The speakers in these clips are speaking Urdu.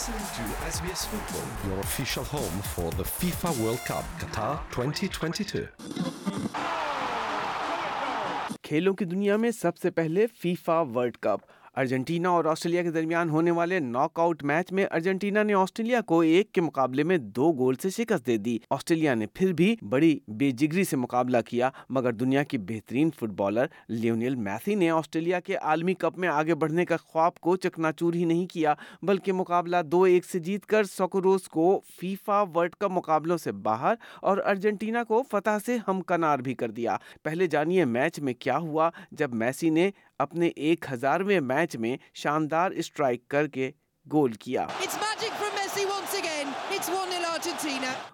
listening to SBS Football, your official home for the FIFA World Cup Qatar 2022. کھیلوں کی دنیا میں سب سے پہلے فیفا ورلڈ کپ ارجنٹینا اور آسٹریلیا کے درمیان ہونے والے ناک آؤٹ میچ میں ارجنٹینا نے آسٹریلیا کو ایک کے مقابلے میں دو گول سے شکست دے دی۔ آسٹریلیا نے پھر بھی بڑی بے جگری سے مقابلہ کیا، مگر دنیا کی بہترین فٹ بالر لیونیل میسی نے آسٹریلیا کے عالمی کپ میں آگے بڑھنے کا خواب کو چکنا چور ہی نہیں کیا، بلکہ مقابلہ دو ایک سے جیت کر سوکروز کو فیفا ورلڈ کپ مقابلوں سے باہر اور ارجنٹینا کو فتح سے ہمکنار بھی کر دیا۔ پہلے جانیے میچ میں کیا ہوا جب میسی نے اپنے ایک ہزارویں میچ میں شاندار اسٹرائک کر کے گول کیا۔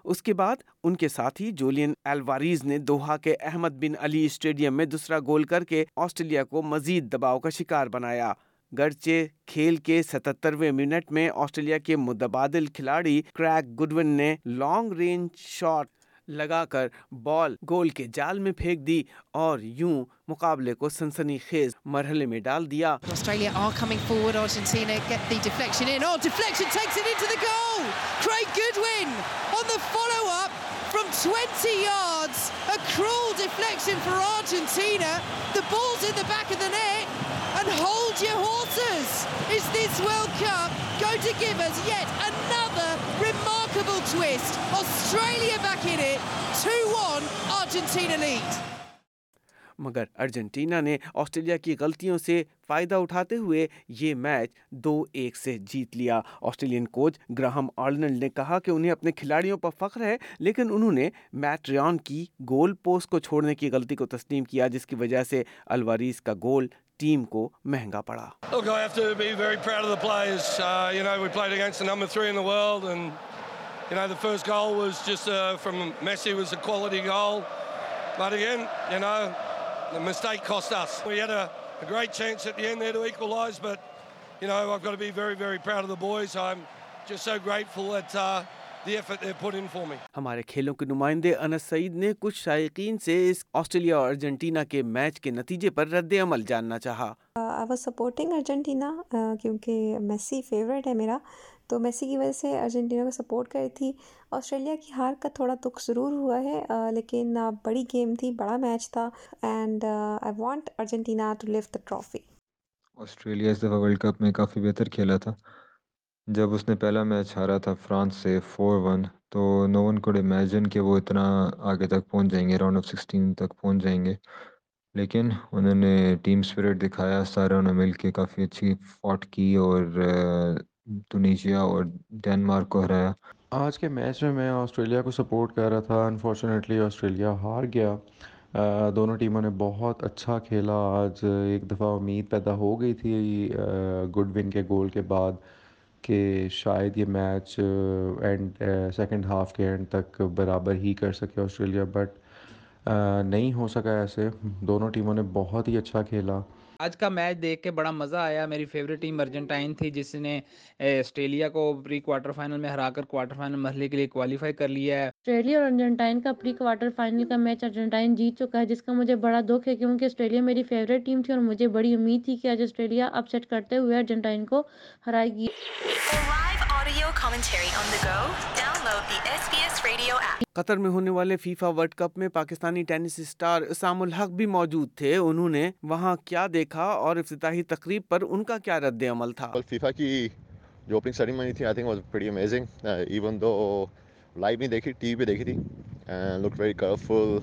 اس کے بعد ان کے ساتھی جولین الواریز نے دوہا کے احمد بن علی اسٹیڈیم میں دوسرا گول کر کے آسٹریلیا کو مزید دباؤ کا شکار بنایا۔ گرچہ کھیل کے ستترویں منٹ میں آسٹریلیا کے متبادل کھلاڑی کریک گڈون نے لانگ رینج شاٹ لگا کر بال گول کے جال میں پھینک دی اور یوں مقابلے کو سنسنی خیز مرحلے میں ڈال دیا۔ Australia remarkable twist. Australia back in it. 2-1 Argentina lead. مگر ارجنٹینا نے آسٹریلیا کی غلطیوں سے فائدہ اٹھاتے ہوئے یہ میچ دو ایک سے جیت لیا آسٹریلین کوچ گراہم آرلنڈ نے کہا کہ انہیں اپنے کھلاڑیوں پر فخر ہے لیکن انہوں نے میٹ ریان کی گول پوسٹ کو چھوڑنے کی غلطی کو تسلیم کیا جس کی وجہ سے الواریز کا گول ٹیم کو مہنگا پڑا you know, the first goal was just uh, from Messi was a quality goal. But again, you know, the mistake cost us. We had a, a great chance at the end there to equalise, but, you know, I've got to be very, very proud of the boys. I'm just so grateful that. Uh, ہمارے کھیلوں کے نمائندے انس سعید نے کچھ شائقین سے اس آسٹریلیا اور ارجنٹینا کے میچ کے نتیجے پر رد عمل جاننا چاہا سپورٹنگ ارجنٹینا کیونکہ میسی فیوریٹ ہے میرا تو میسی کی وجہ سے ارجنٹینا کو سپورٹ کری تھی۔ آسٹریلیا کی ہار کا تھوڑا دکھ ضرور ہوا ہے لیکن بڑی گیم تھی، بڑا میچ تھا۔ And I want Argentina to leave the trophy Australia اس دفعہ ورلڈ کپ میں کافی بہتر کھیلا تھا۔ جب اس نے پہلا میچ ہارا تھا فرانس سے فور ون تو نو ون کوڈ امیجن کہ وہ اتنا آگے تک پہنچ جائیں گے راؤنڈ آف سکسٹین تک پہنچ جائیں گے۔ لیکن انہوں نے ٹیم اسپرٹ دکھایا، سارے انہوں نے مل کے کافی اچھی فوٹ کی اور tunisia اور ڈینمارک کو ہرایا۔ آج کے میچ میں میں آسٹریلیا کو سپورٹ کر رہا تھا۔ انفارچونیٹلی آسٹریلیا ہار گیا۔ دونوں ٹیموں نے بہت اچھا کھیلا۔ آج ایک دفعہ امید پیدا ہو گئی تھی گڈ ون کے گول کے بعد کہ شاید یہ میچ اینڈ سیکنڈ ہاف کے اینڈ تک برابر ہی کر سکے آسٹریلیا۔ بٹ نہیں ہو سکا ایسے۔ دونوں ٹیموں نے بہت ہی اچھا کھیلا۔ آج کا میچ دیکھ کے بڑا مزہ آیا۔ میری فیوریٹ ٹیم ارجنٹائن تھی جس نے آسٹریلیا کو پری کوارٹر فائنل میں ہرا کر کوارٹر فائنل مرحلے کے لیے کوالیفائی کر لیا ہے۔ آسٹریلیا اور ارجنٹائن کا پری کوارٹر فائنل کا میچ ارجنٹائن جیت چکا ہے جس کا مجھے بڑا دکھ ہے کیونکہ آسٹریلیا میری فیوریٹ ٹیم تھی اور مجھے بڑی امید تھی کہ آج آسٹریلیا اپ سیٹ کرتے ہوئے ارجنٹائن کو ہرائے گی۔ قطر میں ہونے والے فیفا ورلڈ کپ میں پاکستانی ٹینس اسٹار اسام الحق بھی موجود تھے۔ انہوں نے وہاں کیا دیکھا اور افتتاحی تقریب پر ان کا کیا رد عمل تھا؟ فیفا کی جو اوپننگ سیریمنی تھی I think was pretty amazing even though live نہیں دیکھی ٹی وی پہ دیکھی تھی۔ Look very colourful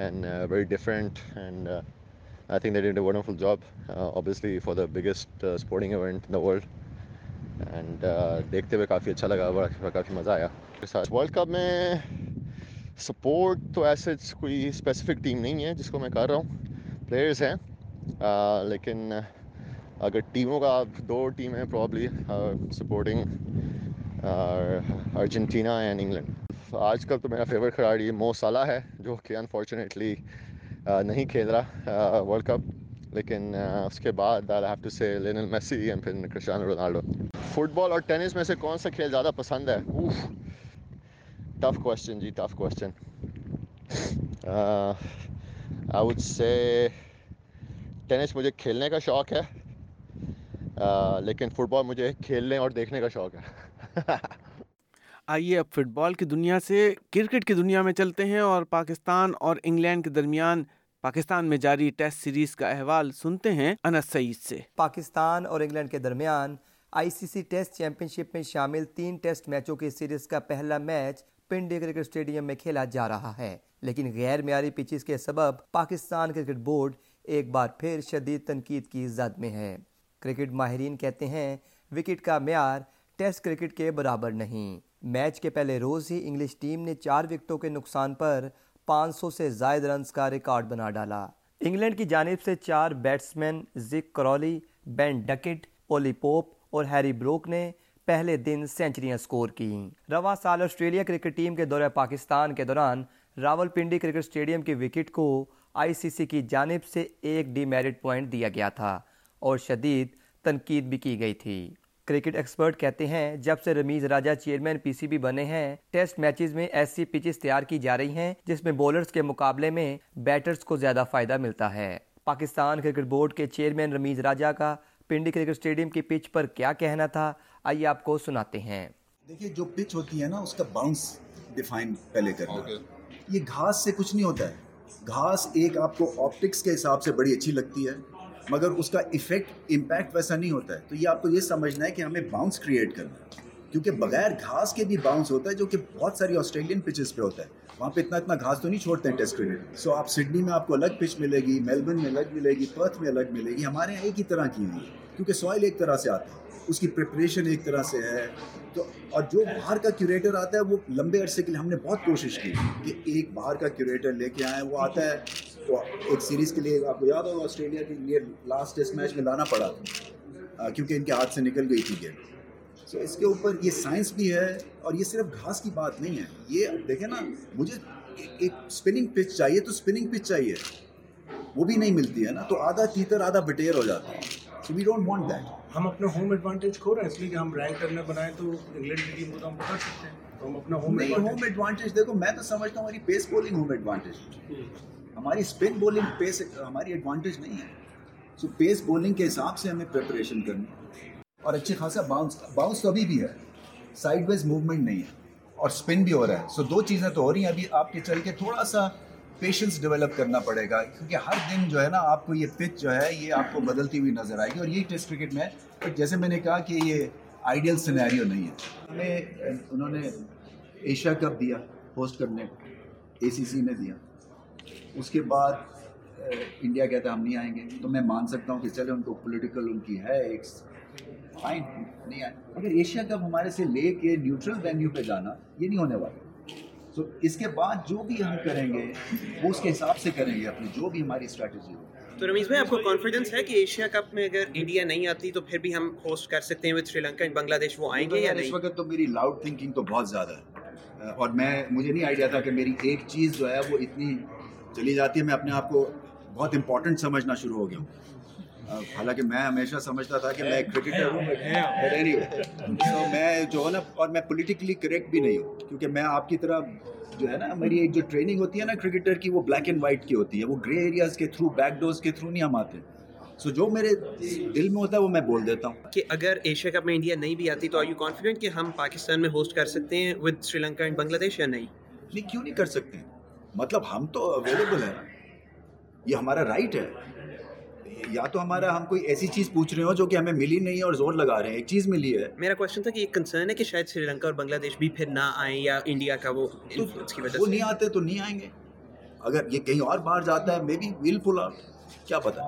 and very different and I think that it wonderful job obviously for the biggest sporting event in the world and دیکھتے ہوئے کافی اچھا لگا کافی مزہ آیا۔ ساتھ۔ ورلڈ کپ میں سپورٹ تو ایسے کوئی اسپیسیفک ٹیم نہیں ہے جس کو میں کر رہا ہوں۔ پلیئرز ہیں۔ لیکن اگر ٹیموں کا دو ٹیم ہیں probably supporting Argentina and England آج کل تو میرا فیوریٹ کھلاڑی مو سالہ ہے، جو کہ انفارچونیٹلی نہیں کھیل رہا ورلڈ کپ لیکن اس کے بعد I have to say Lionel Messi and پھر کرسٹیانو رونالڈو فٹ بال اور ٹینس میں سے کون سا کھیل زیادہ پسند ہے؟ اوف tough question G, tough question. I would say tennis مجھے کھیلنے کا شوق ہے لیکن فٹ بال مجھے کھیلنے اور دیکھنے کا شوق ہے آئیے اب فٹ بال کی دنیا سے کرکٹ کی دنیا میں چلتے ہیں اور پاکستان اور انگلینڈ کے درمیان پاکستان میں جاری ٹیسٹ سیریز کا احوال سنتے ہیں انس سعید سے پاکستان اور انگلینڈ کے درمیان آئی سی سی ٹیسٹ چیمپئن شپ میں شامل تین ٹیسٹ میچوں کی سیریز کا پہلا میچ پنڈی کرکٹ اسٹیڈیم میں کھیلا جا رہا ہے۔ لیکن غیر معیاری پچز کے سبب پاکستان کرکٹ بورڈ ایک بار پھر شدید تنقید کی زد میں ہے۔ کرکٹ ماہرین کہتے ہیں، وکٹ کا معیار ٹیسٹ کرکٹ کے برابر نہیں۔ میچ کے پہلے روز ہی انگلش ٹیم نے چار وکٹوں کے نقصان پر پانچ سو سے زائد رنز کا ریکارڈ بنا ڈالا۔ انگلینڈ کی جانب سے چار بیٹسمین زک کرولی، بین ڈکٹ، اولی پوپ اور ہیری بروک نے پہلے دن سینچریاں سکور کی رواں سال آسٹریلیا کرکٹ ٹیم کے دورہ پاکستان کے دوران راول پنڈی کرکٹ اسٹیڈیم کی وکٹ کو آئی سی سی کی جانب سے ایک ڈی میرٹ پوائنٹ دیا گیا تھا اور شدید تنقید بھی کی گئی تھی۔ کرکٹ ایکسپرٹ کہتے ہیں، جب سے Rameez Raja chairman P C B بنے ہیں، ٹیسٹ میچز میں ایسی پچز تیار کی جا رہی ہیں جس میں بولرز کے مقابلے میں بیٹرز کو زیادہ فائدہ ملتا ہے۔ پاکستان کرکٹ بورڈ کے چیئرمین رمیز راجہ کا پنڈی کرکٹ اسٹیڈیم کی پچ پر کیا کہنا تھا؟ آئیے آپ کو سناتے ہیں۔ دیکھیے جو پچ ہوتی ہے نا اس کا باؤنس ڈیفائن پہلے کرنا۔ یہ گھاس سے کچھ نہیں ہوتا ہے۔ گھاس ایک آپ کو آپٹکس کے حساب سے بڑی اچھی لگتی ہے مگر اس کا ایفیکٹ امپیکٹ ویسا نہیں ہوتا ہے۔ تو یہ آپ کو یہ سمجھنا ہے کہ ہمیں باؤنس کریٹ کرنا ہے۔ کیونکہ بغیر گھاس کے بھی باؤنس ہوتا ہے جو کہ بہت ساری آسٹریلین پچز پہ ہوتا ہے۔ وہاں پہ اتنا اتنا گھاس تو نہیں چھوڑتے ہیں ٹیسٹ کرکٹ سو آپ سڈنی میں آپ کو الگ پچ ملے گی میلبرن میں الگ ملے گی پرتھ میں الگ ملے گی، ہمارے یہاں ایک ہی طرح کی ہوئی ہے۔ کیونکہ سوائل ایک طرح سے آتا ہے، اس کی پریپریشن ایک طرح سے ہے۔ تو اور جو باہر کا کیوریٹر آتا ہے، وہ لمبے عرصے کے لیے ہم نے بہت کوشش کی کہ ایک باہر کا کیوریٹر لے کے آئیں۔ وہ آتا ہے تو ایک سیریز کے لیے، آپ کو یاد ہوگا آسٹریلیا کے لیے لاسٹ ٹیسٹ میچ میں لانا پڑا تھا۔ کیونکہ ان کے ہاتھ سے نکل گئی تھی گیم سو اس کے اوپر یہ سائنس بھی ہے اور یہ صرف گھاس کی بات نہیں ہے۔ یہ دیکھیں نا مجھے ایک اسپننگ پچ چاہیے تو اسپننگ پچ چاہیے۔ وہ بھی نہیں ملتی ہے نا تو آدھا تیتر آدھا بٹیر ہو جاتا ہے۔ So we don't want that ہم اپنا ہوم ایڈوانٹیج کھو رہے ہیں اس لیے کہ ہم رینک کرنے بنائیں تو انگلینڈ کی ٹیم کو تو ہم پکڑ سکتے ہیں۔ تو ہم اپنا ہوم ہوم ایڈوانٹیج دیکھو میں تو سمجھتا ہوں ہماری پیس بولنگ ہوم ایڈوانٹیج ہماری اسپن بولنگ پیس ہماری ایڈوانٹیج نہیں ہے۔ سو پیس بولنگ کے حساب سے ہمیں پریپریشن کرنی۔ اور اچھی خاصا باؤنس باؤنس تو ابھی بھی ہے۔ سائڈ ویز موومنٹ نہیں ہے۔ اور اسپن بھی ہو رہا ہے۔ سو دو چیزیں تو ہو رہی ہیں۔ ابھی آپ کے چل کے تھوڑا سا پیشنس ڈیولپ کرنا پڑے گا۔ کیونکہ ہر دن جو ہے نا آپ کو یہ پچ جو ہے، یہ آپ کو بدلتی ہوئی نظر آئے گی۔ اور یہی ٹیسٹ کرکٹ میں ہے۔ جیسے میں نے کہا کہ یہ آئیڈیل سینیریو نہیں ہے۔ ہمیں، انہوں نے ایشیا کپ دیا ہوسٹ کرنے کو۔ اے سی سی نے دیا۔ اس کے بعد انڈیا کہتا ہے ہم نہیں آئیں گے۔ تو میں مان سکتا ہوں کہ چلے، ان کو پولیٹیکل ان کی ہے۔ ایک فائن نہیں آئے۔ ایشیا کپ ہمارے سے لے کے نیوٹرل وینیو پہ جانا یہ نہیں ہونے والا۔ سو اس کے بعد جو بھی ہم کریں گے وہ اس کے حساب سے کریں گے اپنی جو بھی ہماری اسٹریٹجی ہو۔ تو رمیش بھائی آپ کو کانفیڈنس ہے کہ ایشیا کپ میں اگر انڈیا نہیں آتی تو پھر بھی ہم ہوسٹ کر سکتے ہیں with Sri Lanka and Bangladesh وہ آئیں گے یا نہیں؟ اس وقت تو میری لاؤڈ تھنکنگ تو بہت زیادہ ہے۔ اور میں مجھے نہیں آئیڈیا تھا کہ میری ایک چیز جو ہے وہ اتنی چلی جاتی ہے۔ میں اپنے آپ کو بہت امپورٹنٹ سمجھنا شروع ہو گیا ہوں۔ حالانکہ میں ہمیشہ سمجھتا تھا کہ میں ایک کرکٹر ہوں تو میں جو ہے نا اور میں پولیٹیکلی کریکٹ بھی نہیں ہوں کیونکہ میں آپ کی طرح جو ہے نا میری ایک جو ٹریننگ ہوتی ہے نا کرکٹر کی وہ بلیک اینڈ وائٹ کی ہوتی ہے۔ وہ گرے ایریاز کے تھرو بیک ڈورز کے تھرو نہیں ہم آتے۔ سو جو میرے دل میں ہوتا ہے وہ میں بول دیتا ہوں۔ کہ اگر ایشیا کپ میں انڈیا نہیں بھی آتی تو آر یو کانفیڈنٹ کہ ہم پاکستان میں ہوسٹ کر سکتے ہیں with Sri Lanka and Bangladesh یا نہیں؟ نہیں کیوں نہیں کر سکتے؟ مطلب ہم تو اویلیبل ہیں۔ یہ ہمارا رائٹ ہے۔ یا تو ہمارا ہم کوئی ایسی چیز پوچھ رہے ہو جو کہ ہمیں ملی نہیں ہے اور زور لگا رہے ہیں ایک چیز ملی ہے۔ میرا کوشچن تھا کہ یہ کنسرن ہے کہ شاید سری لنکا اور بنگلہ دیش بھی پھر نہ آئیں یا انڈیا کا وہ وہ نہیں آتے تو نہیں آئیں گے۔ اگر یہ کہیں اور باہر جاتا ہے maybe well pull out کیا پتا؟